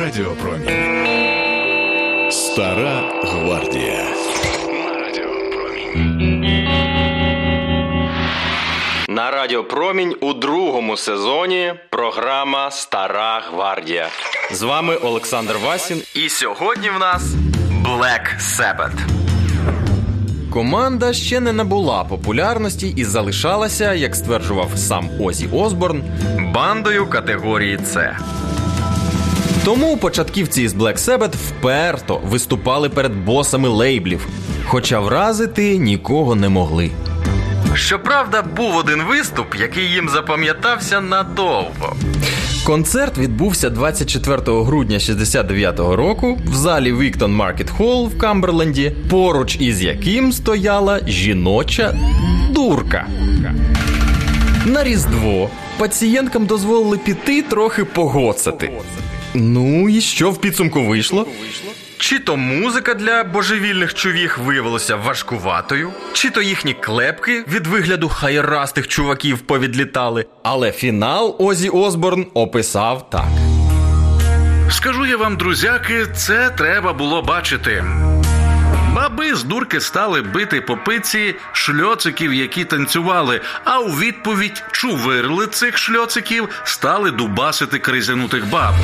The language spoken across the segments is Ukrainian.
Радіопромінь. Стара гвардія. На радіопромінь. На Радіо Промінь у другому сезоні програма Стара Гвардія. З вами Олександр Васін. І сьогодні в нас Black Sabbath. Команда ще не набула популярності і залишалася, як стверджував сам Озі Осборн, бандою категорії С. Тому початківці із Black Sabbath вперто виступали перед босами лейблів, хоча вразити нікого не могли. Щоправда, був один виступ, який їм запам'ятався надовго. Концерт відбувся 24 грудня 69-го року в залі Віктон Маркет Холл в Камберленді, поруч із яким стояла жіноча дурка. На Різдво пацієнткам дозволили піти трохи погоцати. Ну і що в підсумку вийшло? Чи то музика для божевільних чувіх виявилася важкуватою, чи то їхні клепки від вигляду хайрастих чуваків повідлітали, але фінал Озі Осборн описав так. Скажу я вам, друзяки, це треба було бачити. Баби з дурки стали бити по пиці шльоциків, які танцювали, а у відповідь чувирли цих шльоциків стали дубасити кризянутих баб.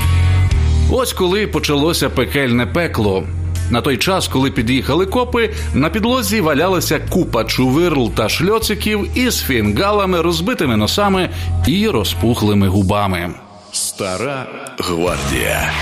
Ось коли почалося пекельне пекло. На той час, коли під'їхали копи, на підлозі валялася купа чувирл та шльоциків із фінгалами, розбитими носами і розпухлими губами. Стара гвардія.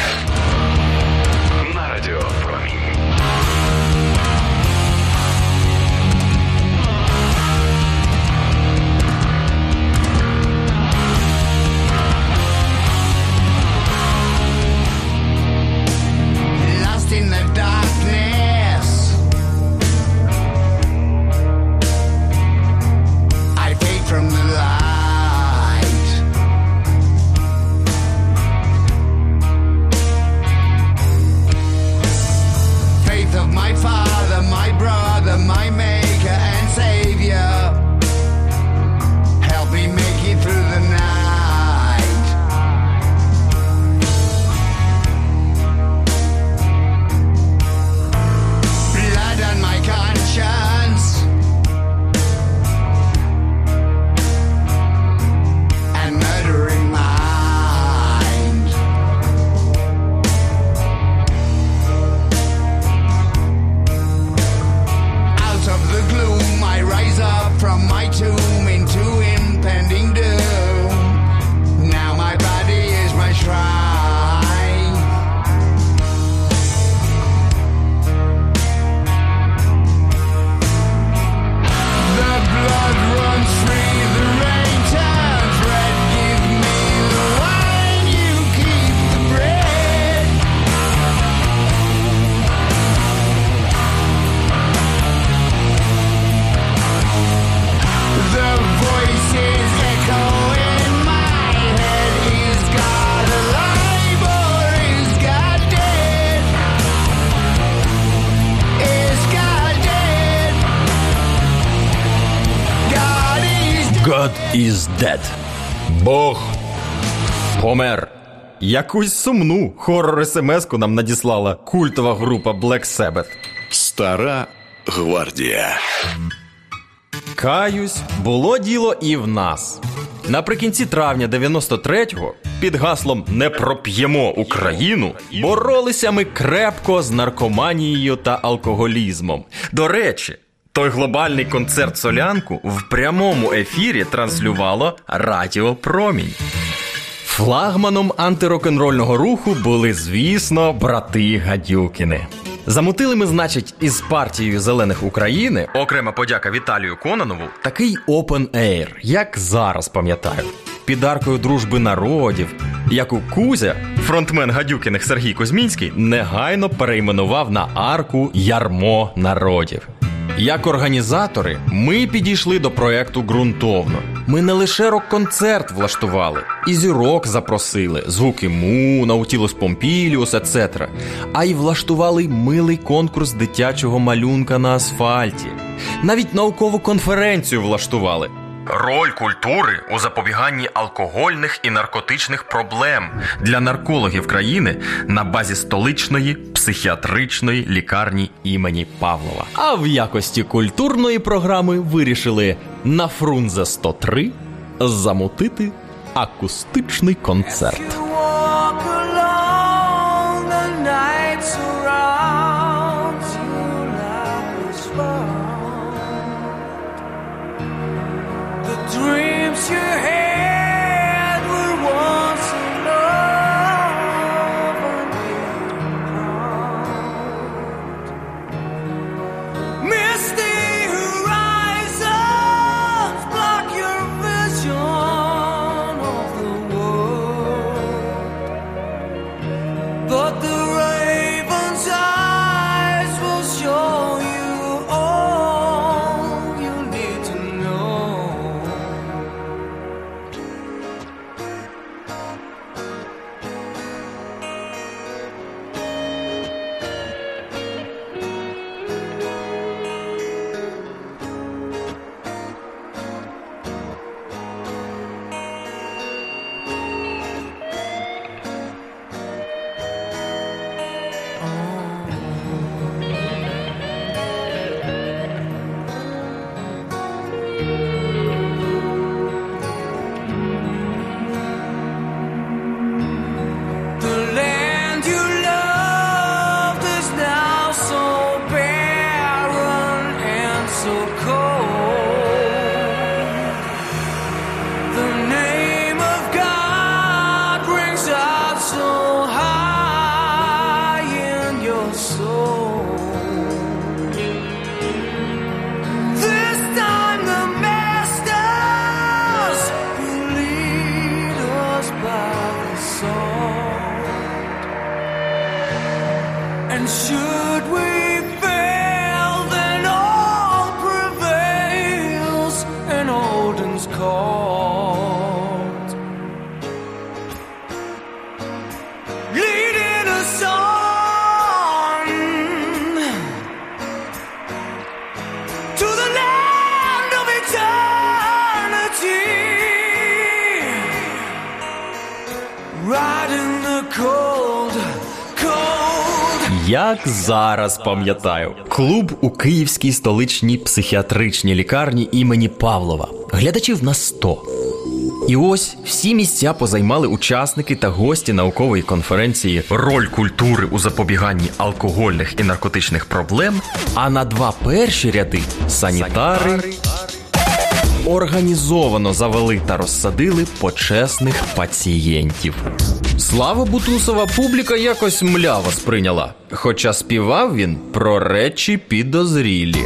Is dead. Бог помер. Якусь сумну хорор смс-ку нам надіслала культова група Black Sabbath. Стара гвардія. Каюсь, було діло і в нас. Наприкінці травня 93-го під гаслом Не проп'ємо Україну боролися ми крепко з наркоманією та алкоголізмом. До речі, той глобальний концерт солянку в прямому ефірі транслювало Радіо Промінь. Флагманом антирок-н-рольного руху були, звісно, брати Гадюкіни. Замутили ми, значить, із партією зелених України, окрема подяка Віталію Кононову, такий air, як зараз пам'ятаю, під аркою дружби народів, яку Кузя, фронтмен Гадюкіних Сергій Кузьмінський, негайно перейменував на арку Ярмо народів. Як організатори, ми підійшли до проекту ґрунтовно. Ми не лише рок-концерт влаштували, і зірок запросили, звуки му, Наутілус Помпіліус, etc. А й влаштували милий конкурс дитячого малюнка на асфальті. Навіть наукову конференцію влаштували. Роль культури у запобіганні алкогольних і наркотичних проблем для наркологів країни на базі столичної психіатричної лікарні імені Павлова. А в якості культурної програми вирішили на Фрунзе 103 замутити акустичний концерт. your hand. Як зараз пам'ятаю, клуб у Київській столичній психіатричній лікарні імені Павлова. Глядачів на 100. І ось всі місця позаймали учасники та гості наукової конференції Роль культури у запобіганні алкогольних і наркотичних проблем. А на два перші ряди санітари організовано завели та розсадили почесних пацієнтів. Слава Бутусова публіка якось мляво сприйняла, хоча співав він про речі підозрілі.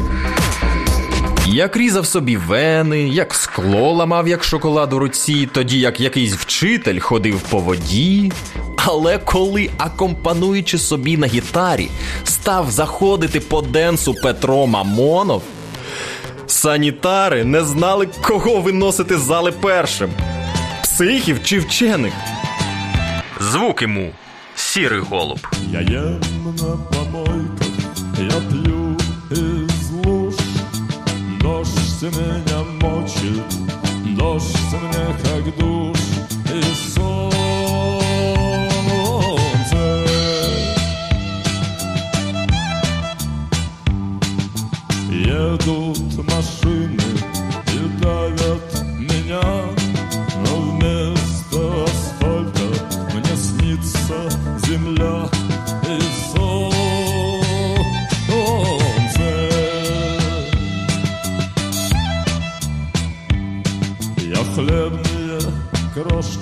Як різав собі вени, як скло ламав, як шоколад у руці, тоді як якийсь вчитель ходив по воді. Але коли, акомпануючи собі на гітарі, став заходити по денсу Петро Мамонов, санітари не знали, кого виносити з зали першим психів чи вчених. Звук йому сірий голуб. Я ем на помойках, я пью из луж. Дождь меня мочит, дождь мне как душ и солнце. troszkę.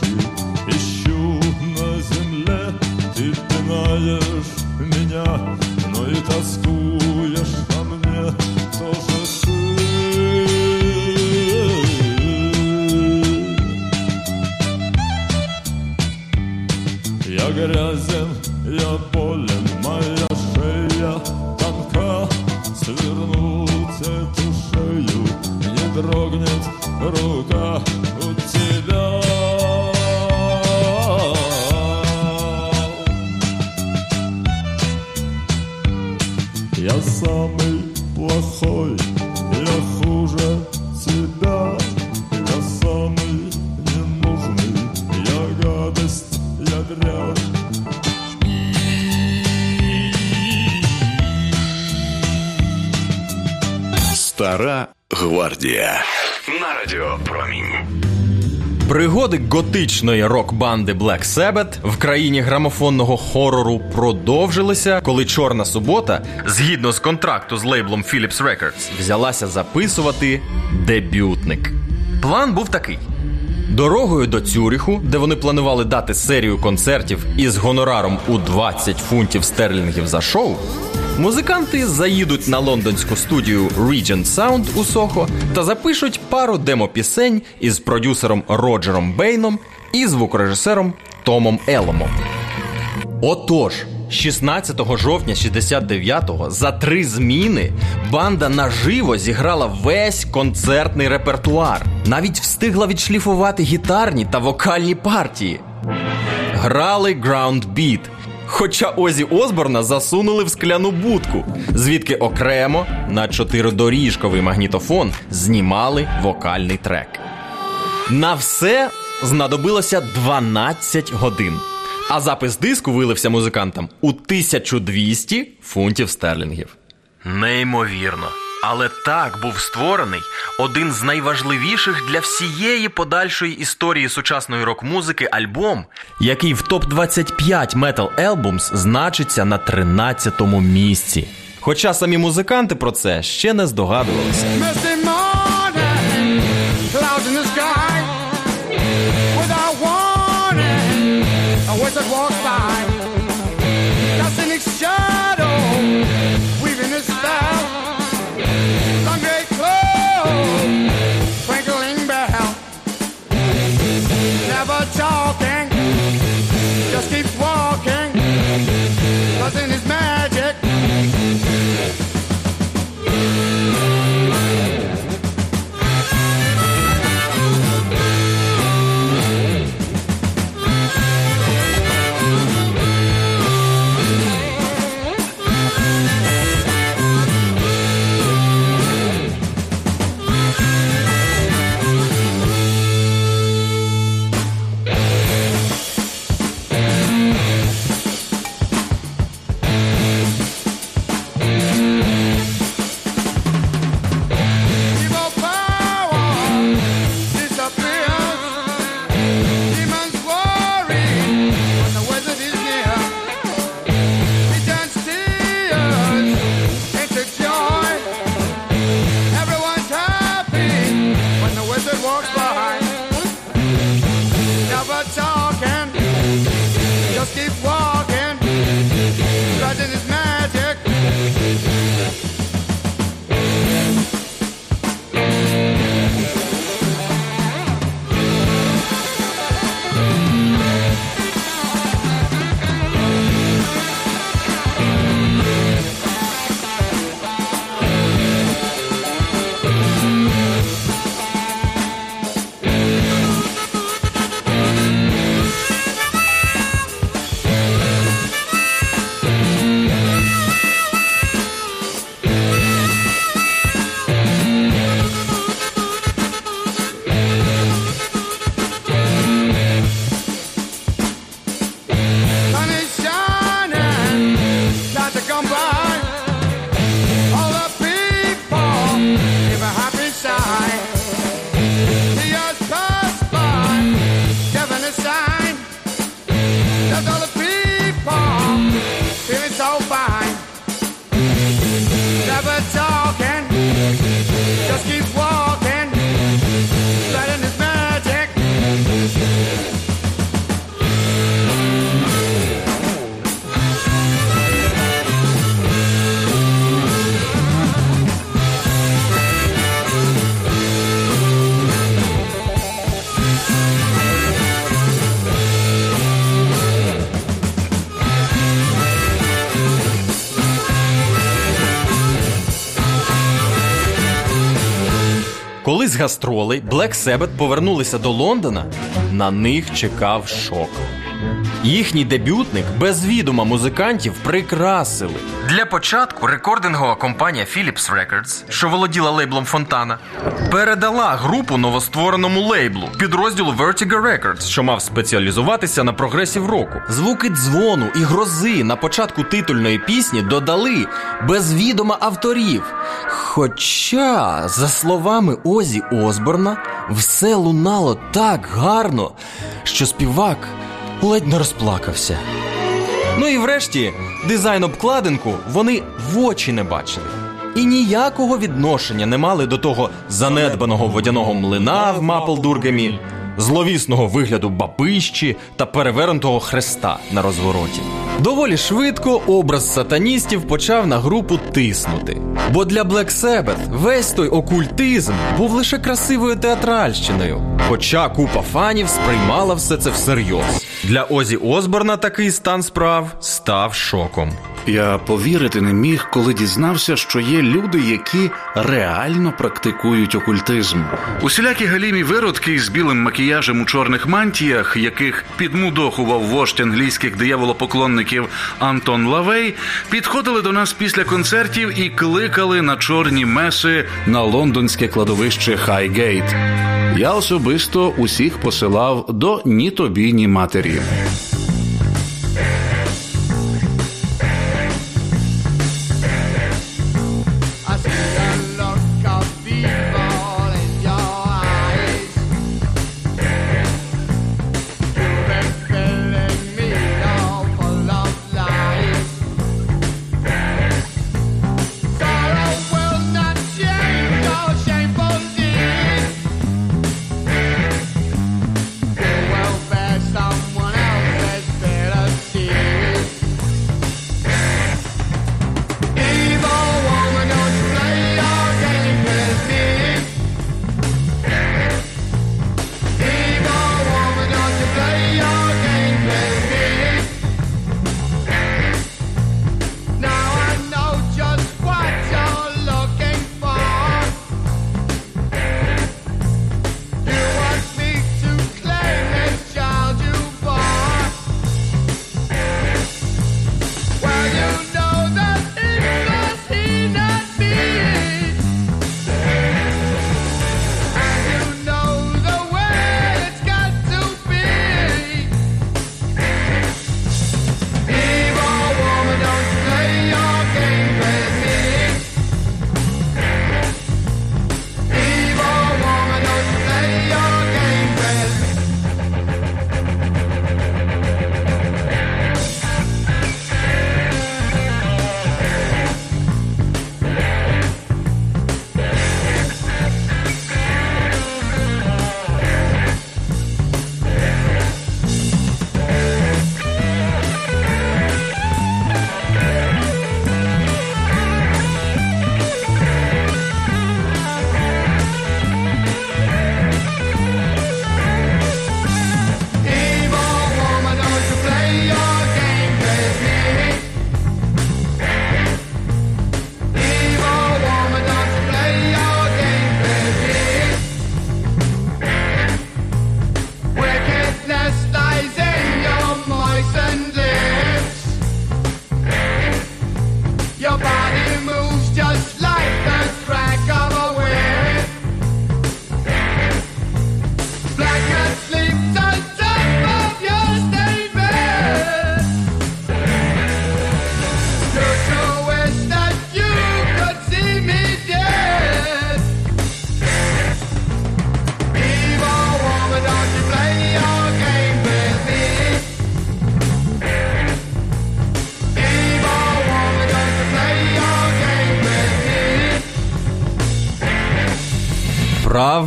Пригоди готичної рок-банди Black Sabbath в країні грамофонного хорору продовжилися, коли Чорна субота, згідно з контракту з лейблом Philips Records, взялася записувати дебютник. План був такий: дорогою до Цюріху, де вони планували дати серію концертів із гонораром у 20 фунтів стерлінгів за шоу. Музиканти заїдуть на лондонську студію Regent Sound у Сохо та запишуть пару демо-пісень із продюсером Роджером Бейном і звукорежисером Томом Еломом. Отож, 16 жовтня 69-го за три зміни банда наживо зіграла весь концертний репертуар. Навіть встигла відшліфувати гітарні та вокальні партії. Грали Ground Beat, Хоча Озі Осборна засунули в скляну будку, звідки окремо на чотиридоріжковий магнітофон знімали вокальний трек. На все знадобилося 12 годин. А запис диску вилився музикантам у 1200 фунтів стерлінгів. Неймовірно. Але так був створений один з найважливіших для всієї подальшої історії сучасної рок-музики альбом, який в топ 25 Metal Albums значиться на 13-му місці. Хоча самі музиканти про це ще не здогадувалися. nothing гастролей Black Sabbath повернулися до Лондона, на них чекав шок. Їхній дебютник без відома музикантів прикрасили. Для початку рекордингова компанія Philips Records, що володіла лейблом Фонтана, передала групу новоствореному лейблу підрозділу Vertigo Records, що мав спеціалізуватися на прогресів року. Звуки дзвону і грози на початку титульної пісні додали без відома авторів. Хоча, за словами Озі Осборна, все лунало так гарно, що співак ледь не розплакався. Ну і врешті, дизайн обкладинку вони в очі не бачили. І ніякого відношення не мали до того занедбаного водяного млина в Маплдургемі, зловісного вигляду бабищі та перевернутого хреста на розвороті. Доволі швидко образ сатаністів почав на групу тиснути. Бо для Black Sabbath весь той окультизм був лише красивою театральщиною. Хоча купа фанів сприймала все це всерйоз. Для Озі Осборна такий стан справ став шоком. Я повірити не міг, коли дізнався, що є люди, які реально практикують окультизм. Усілякі галімі виродки з білим макіяжем у чорних мантіях, яких підмудохував вождь англійських дияволопоклонників Антон Лавей, підходили до нас після концертів і кликали на чорні меси на лондонське кладовище Хайгейт. Я особисто усіх посилав до чортової матері.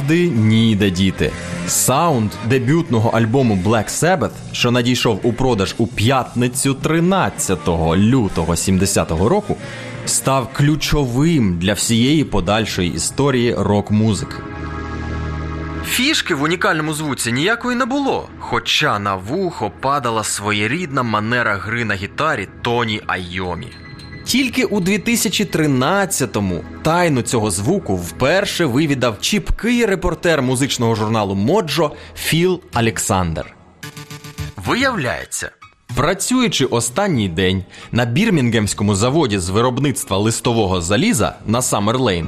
Правди ніде діти. Саунд дебютного альбому Black Sabbath, що надійшов у продаж у п'ятницю 13 лютого 70-го року, став ключовим для всієї подальшої історії рок-музики. Фішки в унікальному звуці ніякої не було, хоча на вухо падала своєрідна манера гри на гітарі Тоні Айомі. Тільки у 2013-му тайну цього звуку вперше вивідав чіпкий репортер музичного журналу Моджо Філ Александр. Виявляється, Працюючи останній день на бірмінгемському заводі з виробництва листового заліза на Саммерлейн,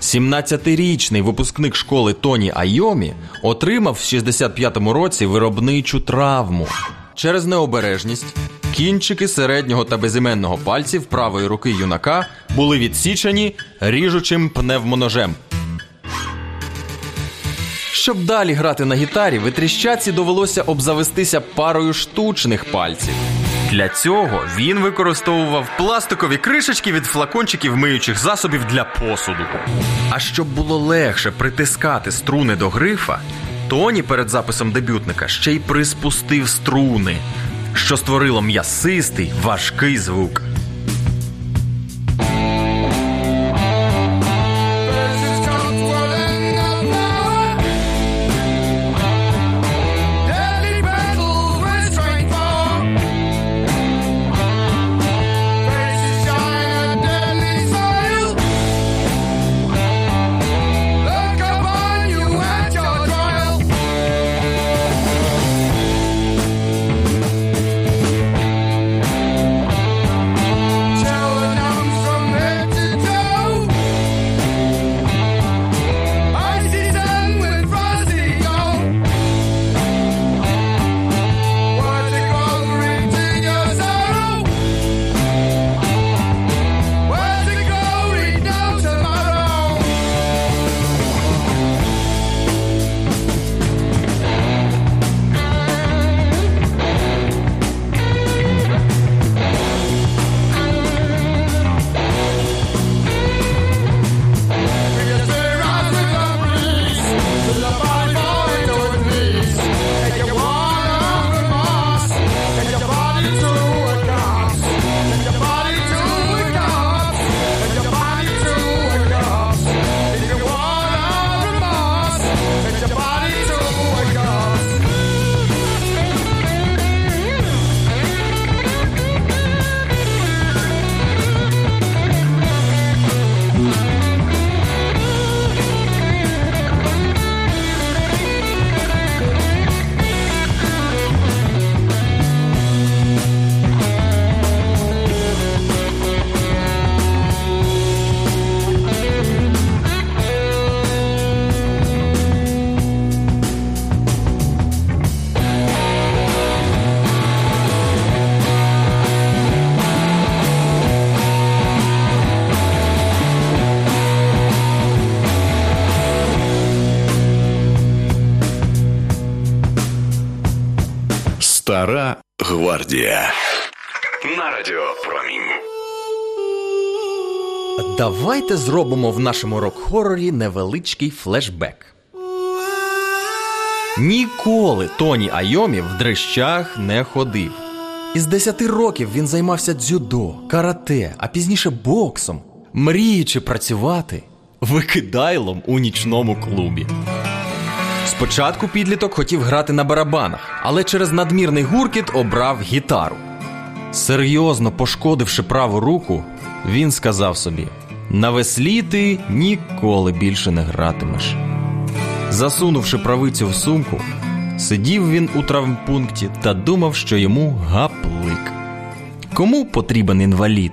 17-річний випускник школи Тоні Айомі отримав в 65-му році виробничу травму. Через необережність кінчики середнього та безіменного пальців правої руки юнака були відсічені ріжучим пневмоножем. Щоб далі грати на гітарі, витріщаці довелося обзавестися парою штучних пальців. Для цього він використовував пластикові кришечки від флакончиків миючих засобів для посуду. А щоб було легше притискати струни до грифа, Тоні перед записом дебютника ще й приспустив струни, що створило м'ясистий важкий звук. Стара гвардія. На радіо Промінь. Давайте зробимо в нашому рок-хорорі невеличкий флешбек. Ніколи Тоні Айомі в дрищах не ходив. Із 10 років він займався дзюдо, карате, а пізніше боксом, мріючи працювати викидайлом у нічному клубі. Спочатку підліток хотів грати на барабанах, але через надмірний гуркіт обрав гітару. Серйозно пошкодивши праву руку, він сказав собі: на веслі ти ніколи більше не гратимеш. Засунувши правицю в сумку, сидів він у травмпункті та думав, що йому гаплик. Кому потрібен інвалід?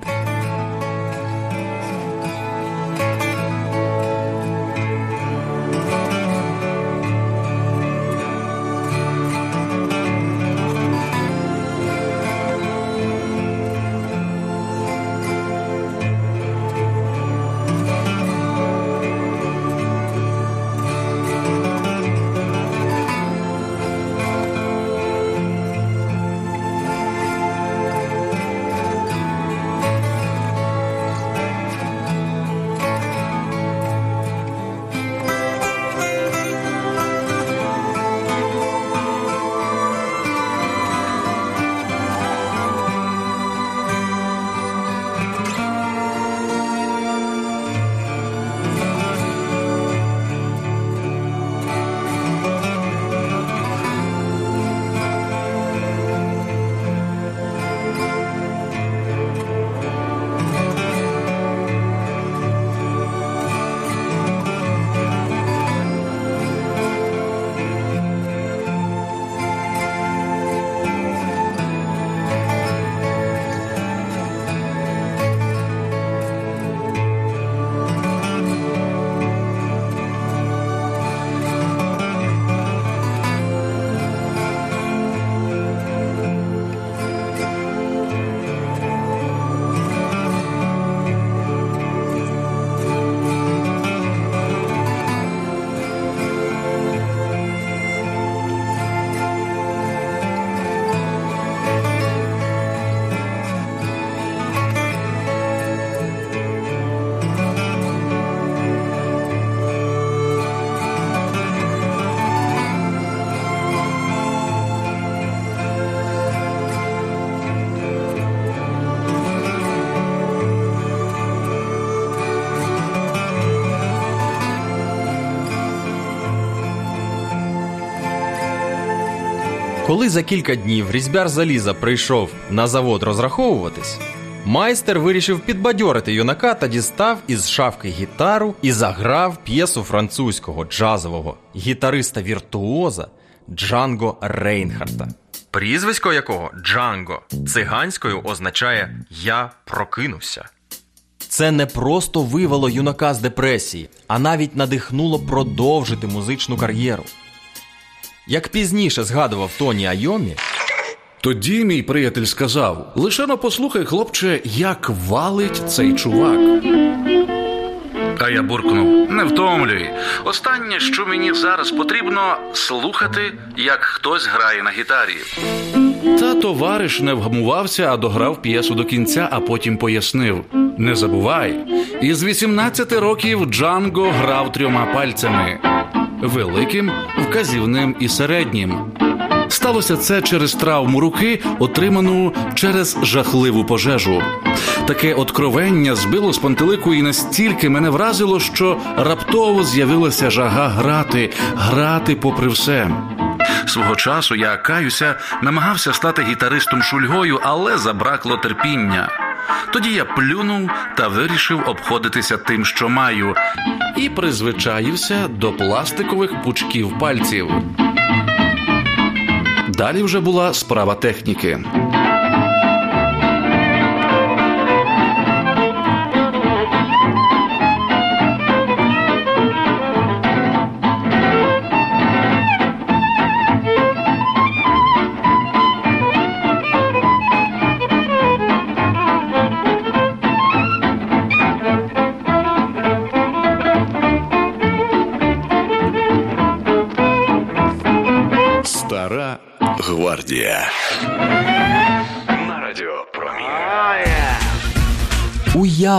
Коли за кілька днів різьбяр заліза прийшов на завод розраховуватись, майстер вирішив підбадьорити юнака та дістав із шафки гітару і заграв п'єсу французького джазового гітариста-віртуоза Джанго Рейнхарта. Прізвисько якого Джанго циганською означає Я прокинувся. Це не просто вивело юнака з депресії, а навіть надихнуло продовжити музичну кар'єру. Як пізніше згадував Тоні Айомі, Тоді мій приятель сказав: лише но послухай, хлопче, як валить цей чувак. А я буркнув: не втомлюй. Останнє, що мені зараз потрібно, слухати, як хтось грає на гітарі. Та товариш не вгамувався, а дограв п'єсу до кінця, а потім пояснив: не забувай, із 18 років Джанго грав трьома пальцями великим, вказівним і середнім. Сталося це через травму руки, отриману через жахливу пожежу. Таке откровення збило з пантелику і настільки мене вразило, що раптово з'явилася жага грати, грати попри все. Свого часу я каюся, намагався стати гітаристом шульгою, але забракло терпіння. Тоді я плюнув та вирішив обходитися тим, що маю, і призвичаївся до пластикових пучків пальців. Далі вже була справа техніки.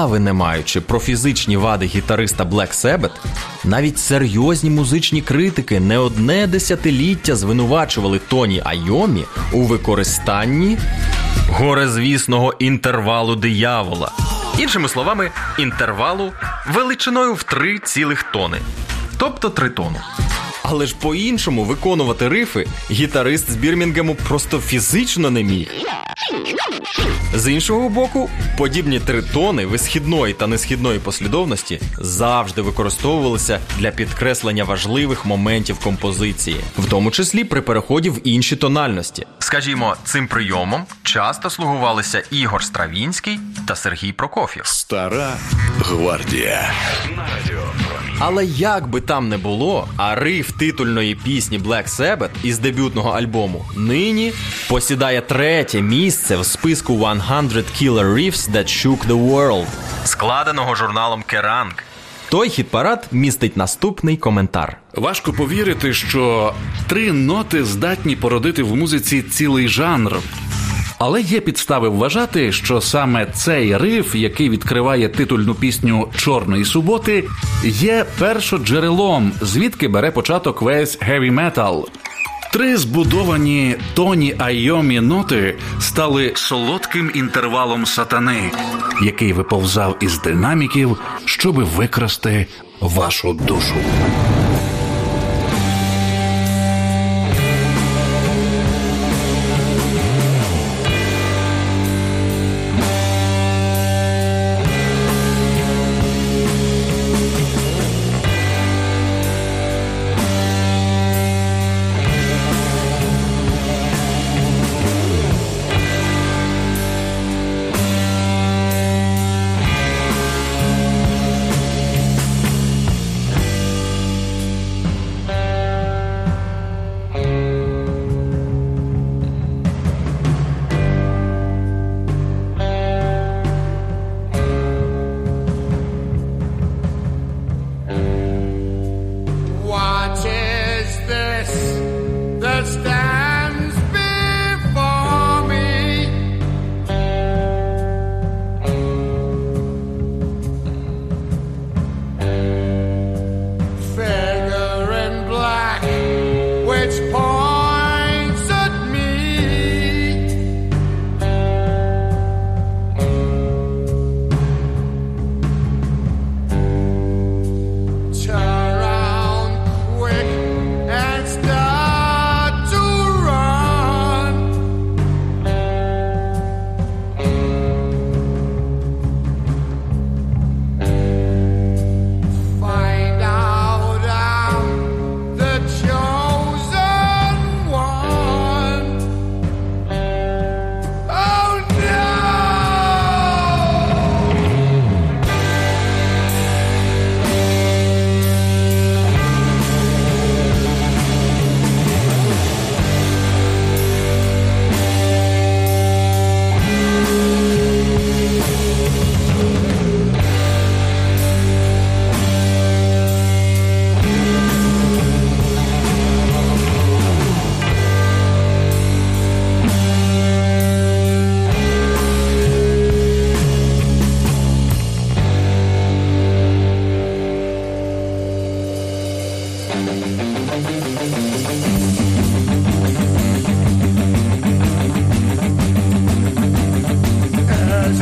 Уяви не маючи про фізичні вади гітариста Black Sabbath, навіть серйозні музичні критики не одне десятиліття звинувачували Тоні Айомі у використанні горезвісного інтервалу диявола. Іншими словами, інтервалу величиною в 3 цілих тони, тобто 3 тони. Але ж по-іншому виконувати рифи гітарист з Бірмінгему просто фізично не міг. З іншого боку, подібні тритони висхідної та несхідної послідовності завжди використовувалися для підкреслення важливих моментів композиції, в тому числі при переході в інші тональності. Скажімо, цим прийомом часто слугувалися Ігор Стравінський та Сергій Прокоф'єв. Стара гвардія. На радіо. Але як би там не було, а риф титульної пісні Black Sabbath із дебютного альбому нині посідає третє місце в списку 100 Killer Riffs That Shook the World, складеного журналом Kerrang. Той хіт-парад містить наступний коментар. Важко повірити, що три ноти здатні породити в музиці цілий жанр. Але є підстави вважати, що саме цей риф, який відкриває титульну пісню Чорної суботи, є першоджерелом, звідки бере початок весь metal. Три збудовані тоні айомі ноти стали солодким інтервалом сатани, який виповзав із динаміків, щоби викрасти вашу душу.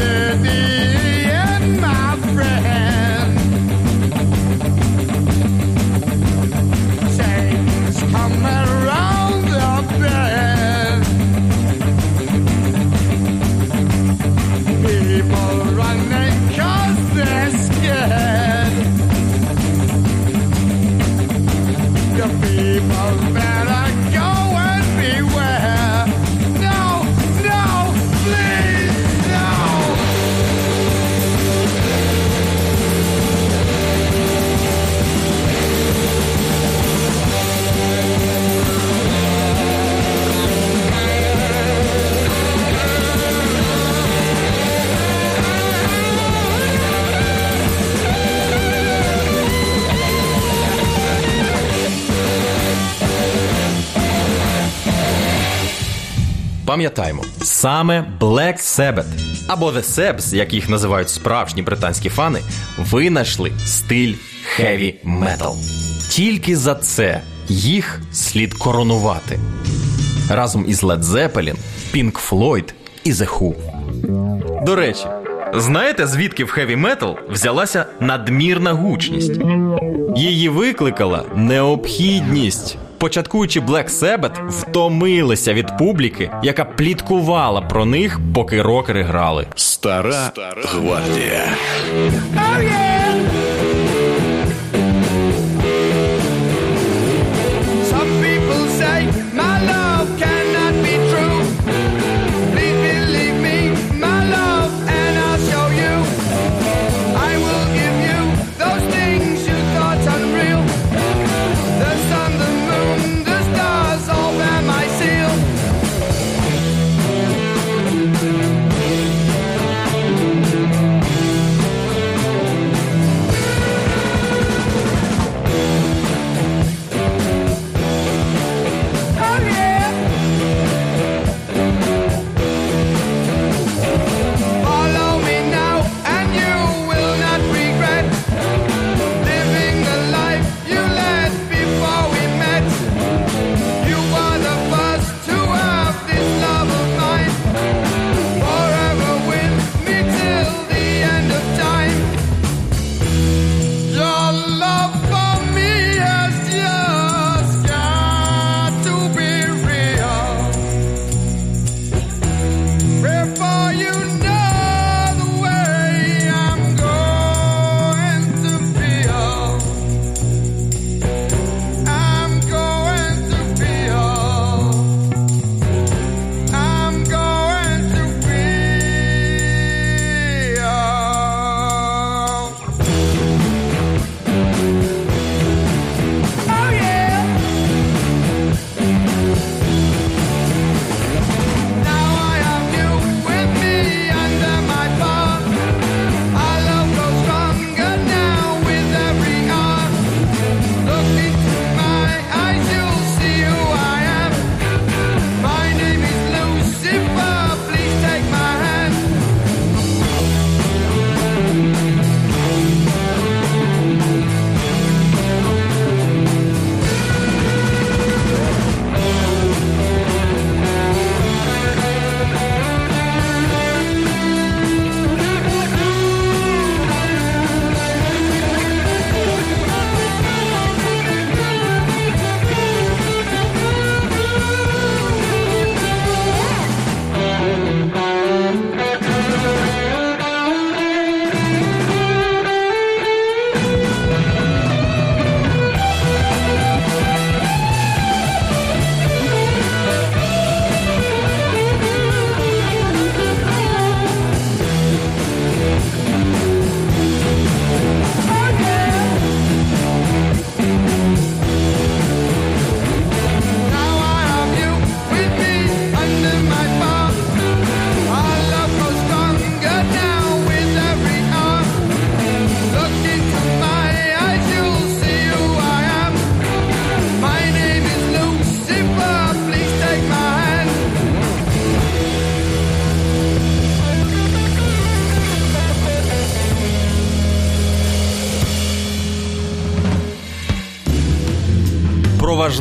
minute. Пам'ятаємо, саме Black Sabbath або The Sabs, як їх називають справжні британські фани, винайшли стиль heavy metal. Тільки за це їх слід коронувати разом із Led Zeppelin, Pink Floyd і The Who. До речі, знаєте, звідки в хеві метал взялася надмірна гучність? Її викликала необхідність. Початкуючи Black Sabbath втомилися від публіки, яка пліткувала про них, поки рокери грали. Стара Стара. гвардія. Some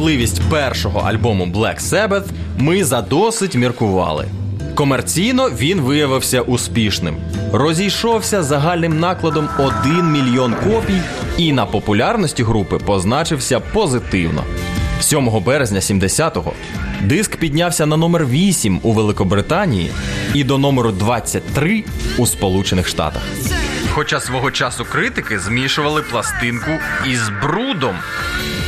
Про важливість першого альбому Black Sabbath ми задосить міркували. Комерційно він виявився успішним. Розійшовся загальним накладом 1 мільйон копій і на популярності групи позначився позитивно. 7 березня 70-го диск піднявся на номер 8 у Великобританії і до номеру 23 у Сполучених Штатах. Хоча свого часу критики змішували пластинку із брудом.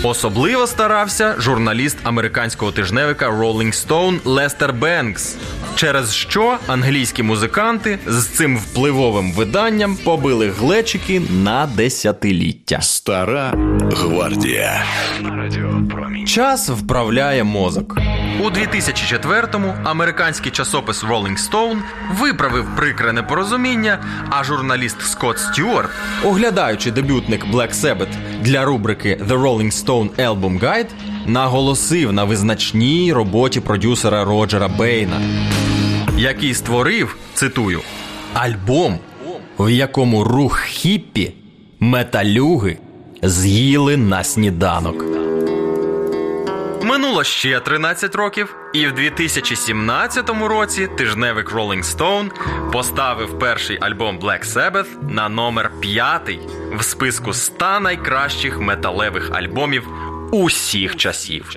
Особливо старався журналіст американського тижневика Rolling Stone Лестер Бенкс, через що англійські музиканти з цим впливовим виданням побили глечики на десятиліття. Стара гвардія. Час вправляє мозок. У 2004-му американський часопис Rolling Stone виправив прикре непорозуміння, а журналіст Скотт Стюарт, оглядаючи дебютник Black Sabbath для рубрики The Rolling Stone Album Guide, наголосив на визначній роботі продюсера Роджера Бейна, який створив, цитую, альбом, в якому рух хіппі, металюги з'їли на сніданок. Минуло ще 13 років, і в 2017 році тижневик Rolling Stone поставив перший альбом Black Sabbath на номер 5 в списку 100 найкращих металевих альбомів усіх часів.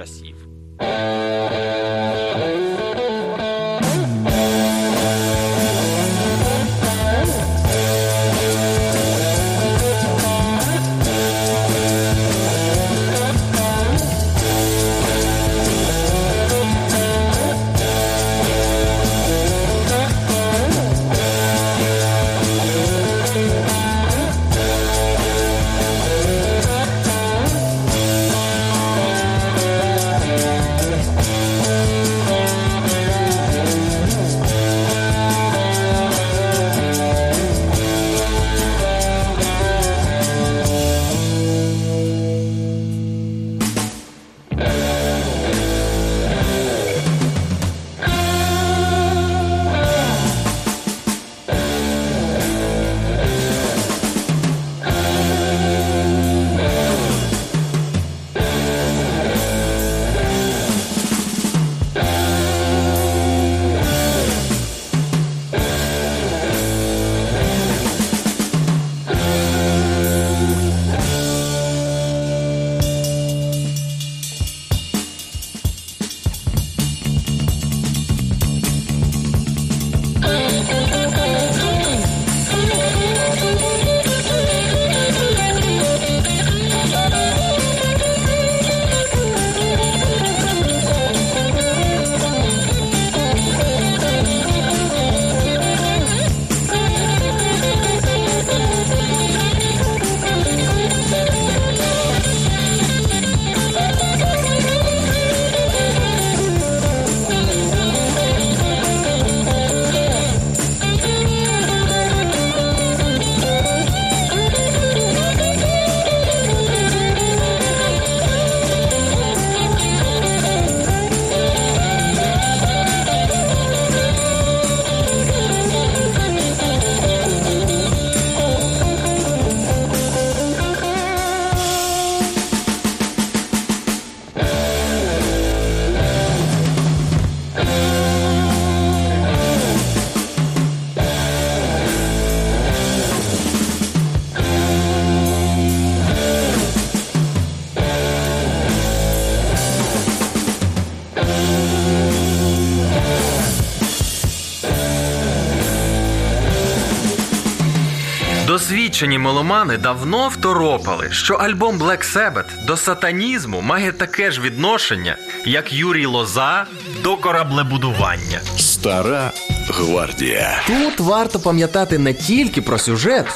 Досвідчені меломани давно второпали, що альбом Black Sabbath до сатанізму має таке ж відношення, як Юрій Лоза до кораблебудування. Стара гвардія. Тут варто пам'ятати не тільки про сюжет,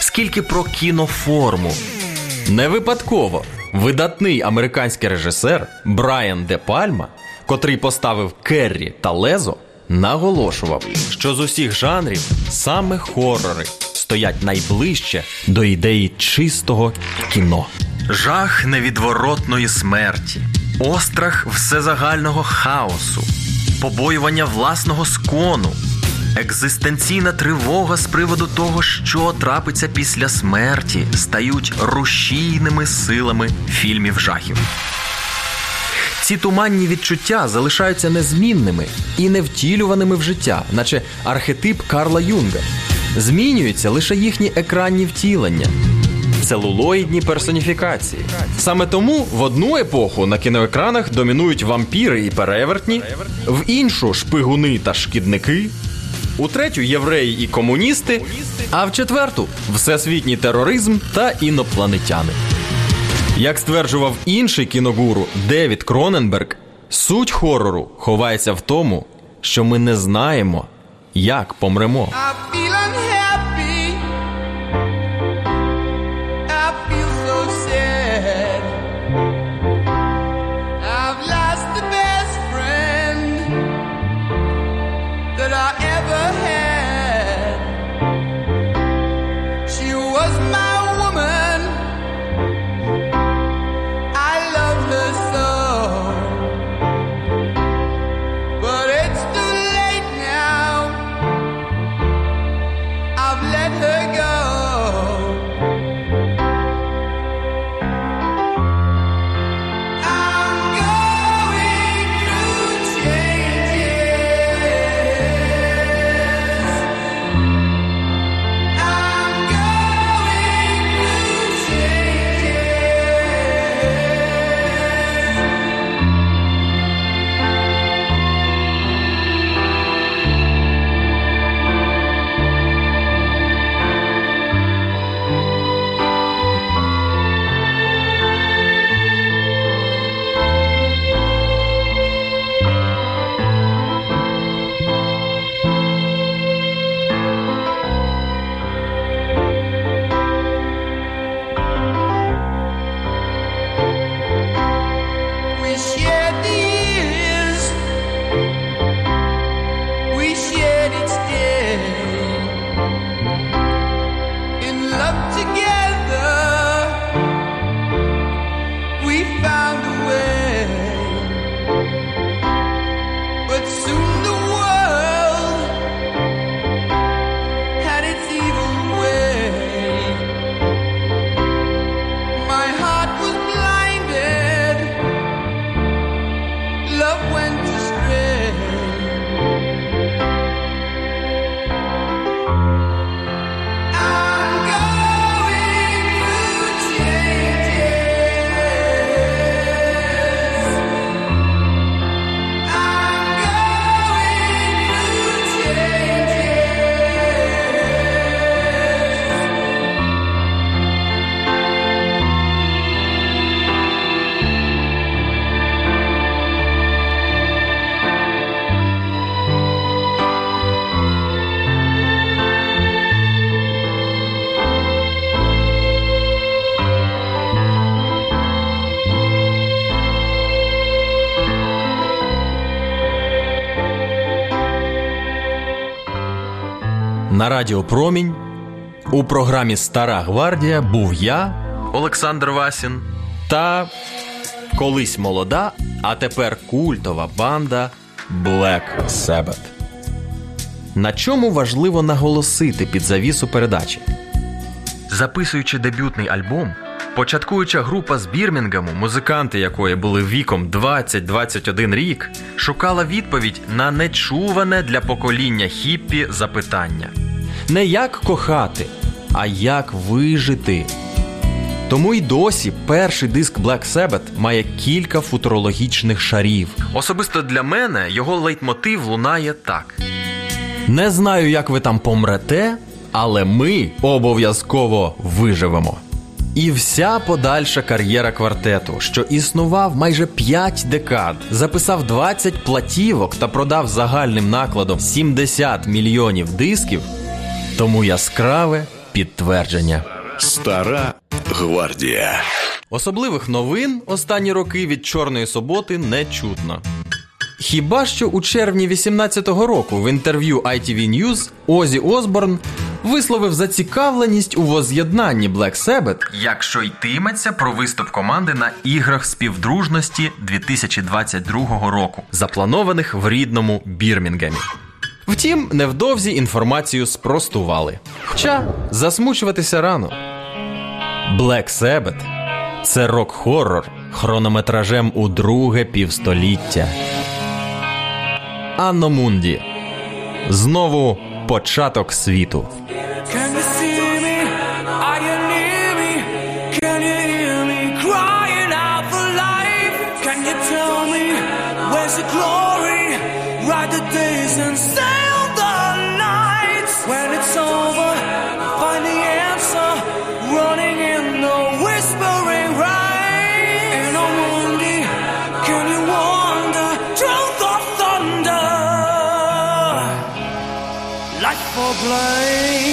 скільки про кіноформу. Не випадково видатний американський режисер Брайан Де Пальма, котрий поставив Керрі та Лезо, наголошував, що з усіх жанрів саме хорори стоять найближче до ідеї чистого кіно. Жах невідворотної смерті, острах всезагального хаосу, побоювання власного скону, екзистенційна тривога з приводу того, що трапиться після смерті, стають рушійними силами фільмів жахів. Ці туманні відчуття залишаються незмінними і невтілюваними в життя, наче архетип Карла Юнга. Змінюються лише їхні екранні втілення, целулоїдні персоніфікації. Саме тому в одну епоху на кіноекранах домінують вампіри і перевертні, в іншу шпигуни та шкідники, у третю євреї і комуністи, а в четверту всесвітній тероризм та інопланетяни. Як стверджував інший кіногуру Девід Кроненберг, суть хорору ховається в тому, що ми не знаємо, як помремо. На Радіо Промінь у програмі Стара Гвардія був я, Олександр Васін, та колись молода, а тепер культова банда Black Sabbath. На чому важливо наголосити під завісу передачі? Записуючи дебютний альбом, початкуюча група з Бірмінгаму, музиканти якої були віком 20-21 рік, шукала відповідь на нечуване для покоління хіппі запитання: не як кохати, а як вижити. Тому й досі перший диск Black Sabbath має кілька футурологічних шарів. Особисто для мене його лейтмотив лунає так: Не знаю, як ви там помрете, але ми обов'язково виживемо. І вся подальша кар'єра квартету, що існував майже 5 декад, записав 20 платівок та продав загальним накладом 70 мільйонів дисків, тому яскраве підтвердження. Стара гвардія. Особливих новин останні роки від Чорної суботи не чутно. Хіба що у червні 18-го року в інтерв'ю ITV News Озі Осборн висловив зацікавленість у воз'єднанні Black Sabbath, якщо йтиметься про виступ команди на іграх співдружності 2022 року, запланованих в рідному Бірмінгемі. Втім, невдовзі інформацію спростували. Хоча засмучуватися рано. Black Sabbath – це рок-хоррор хронометражем у друге півстоліття. Анно Мунді. Знову початок світу. Glory? Ride the days and blame.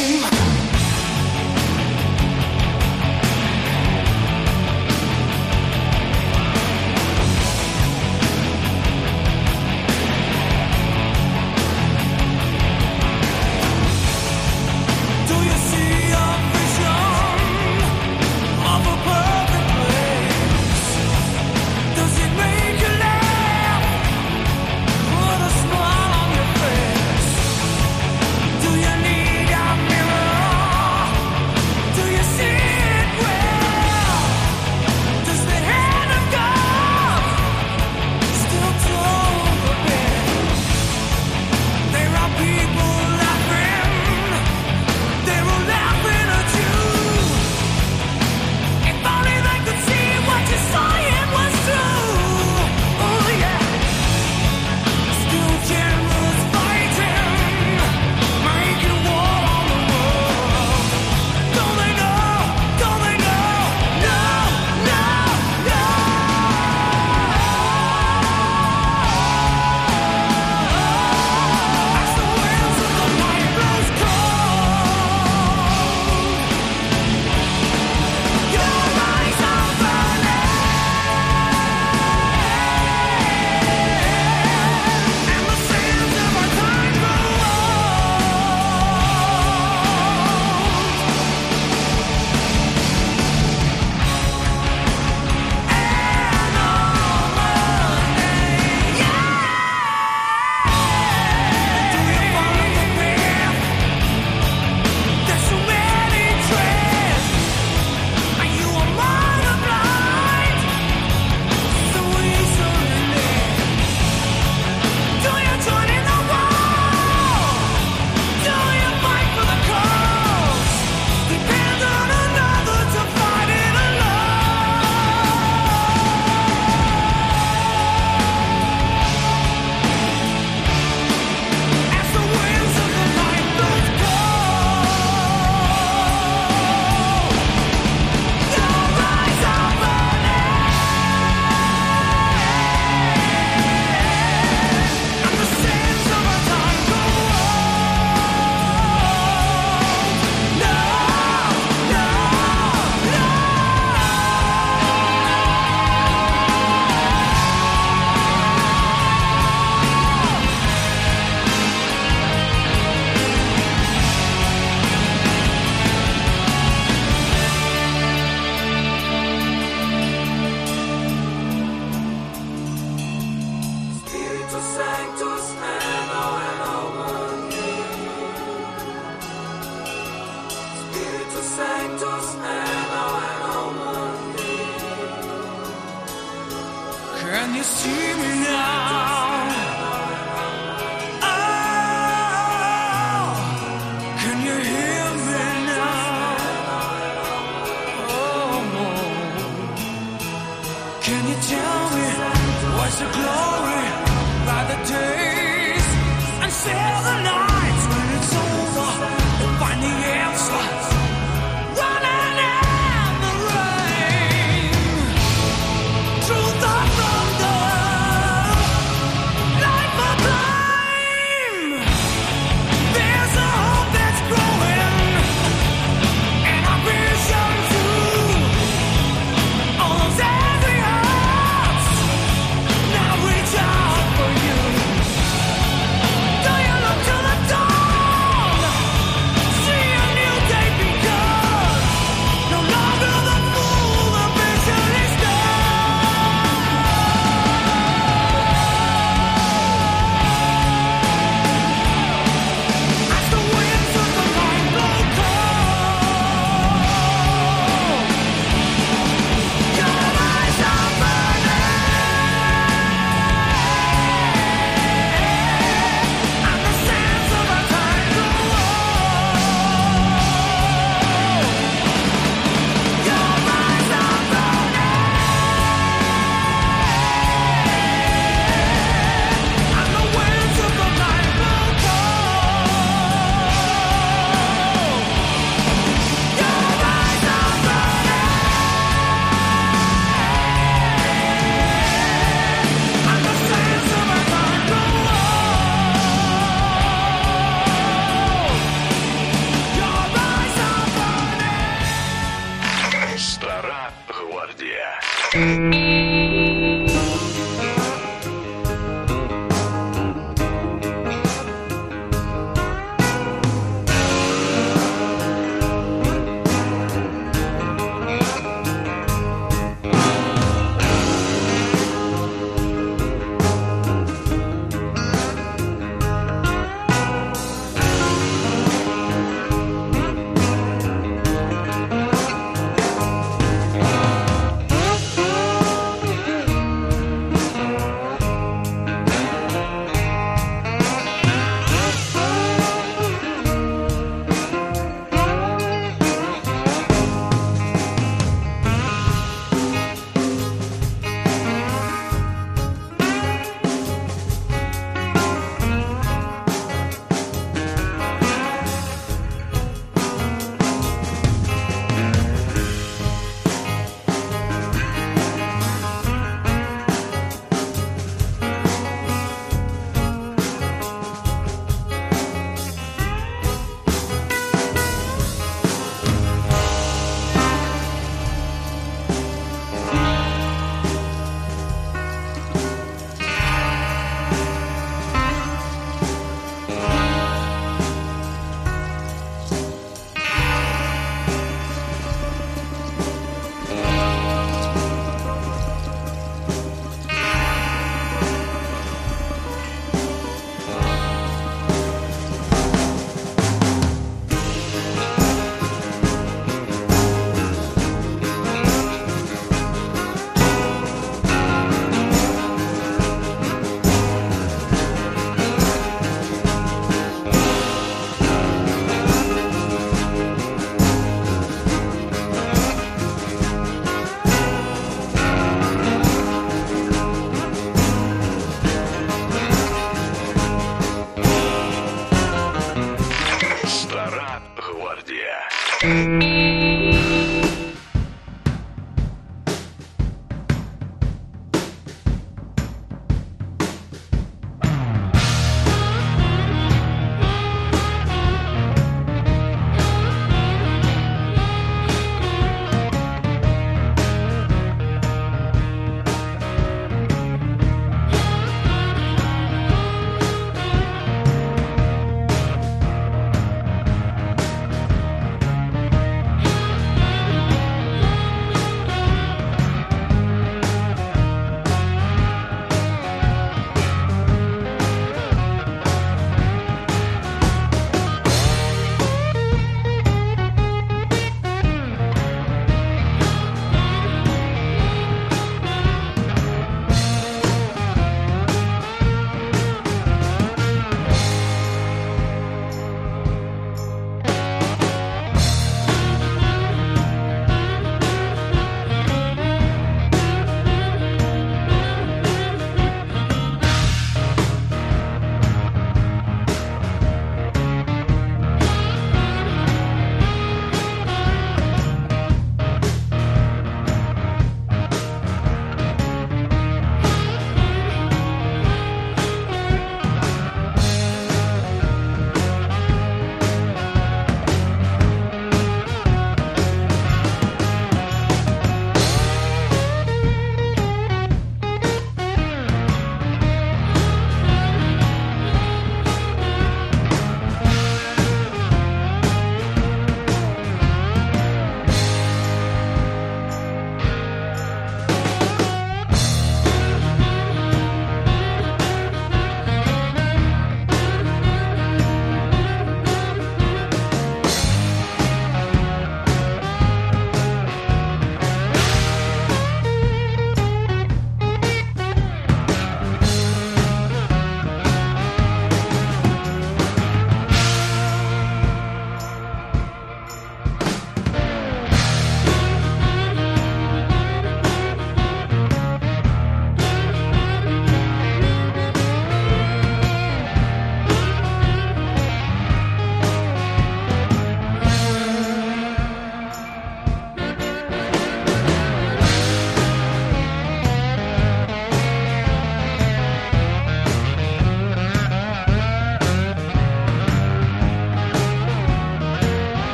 Burning. Стара гвардія.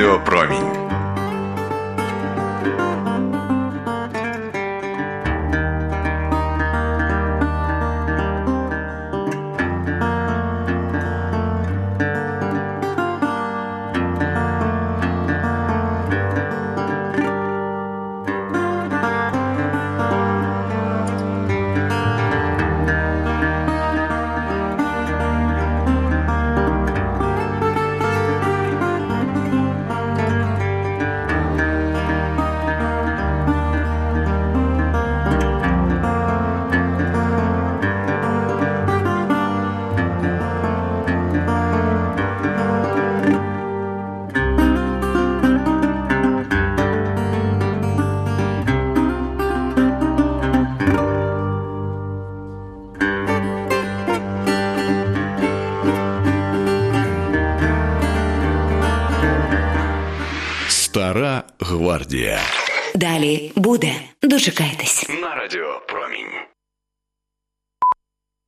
Радіо Промінь. Стара гвардія Далі буде. Дочекайтесь. на Радіо Промінь.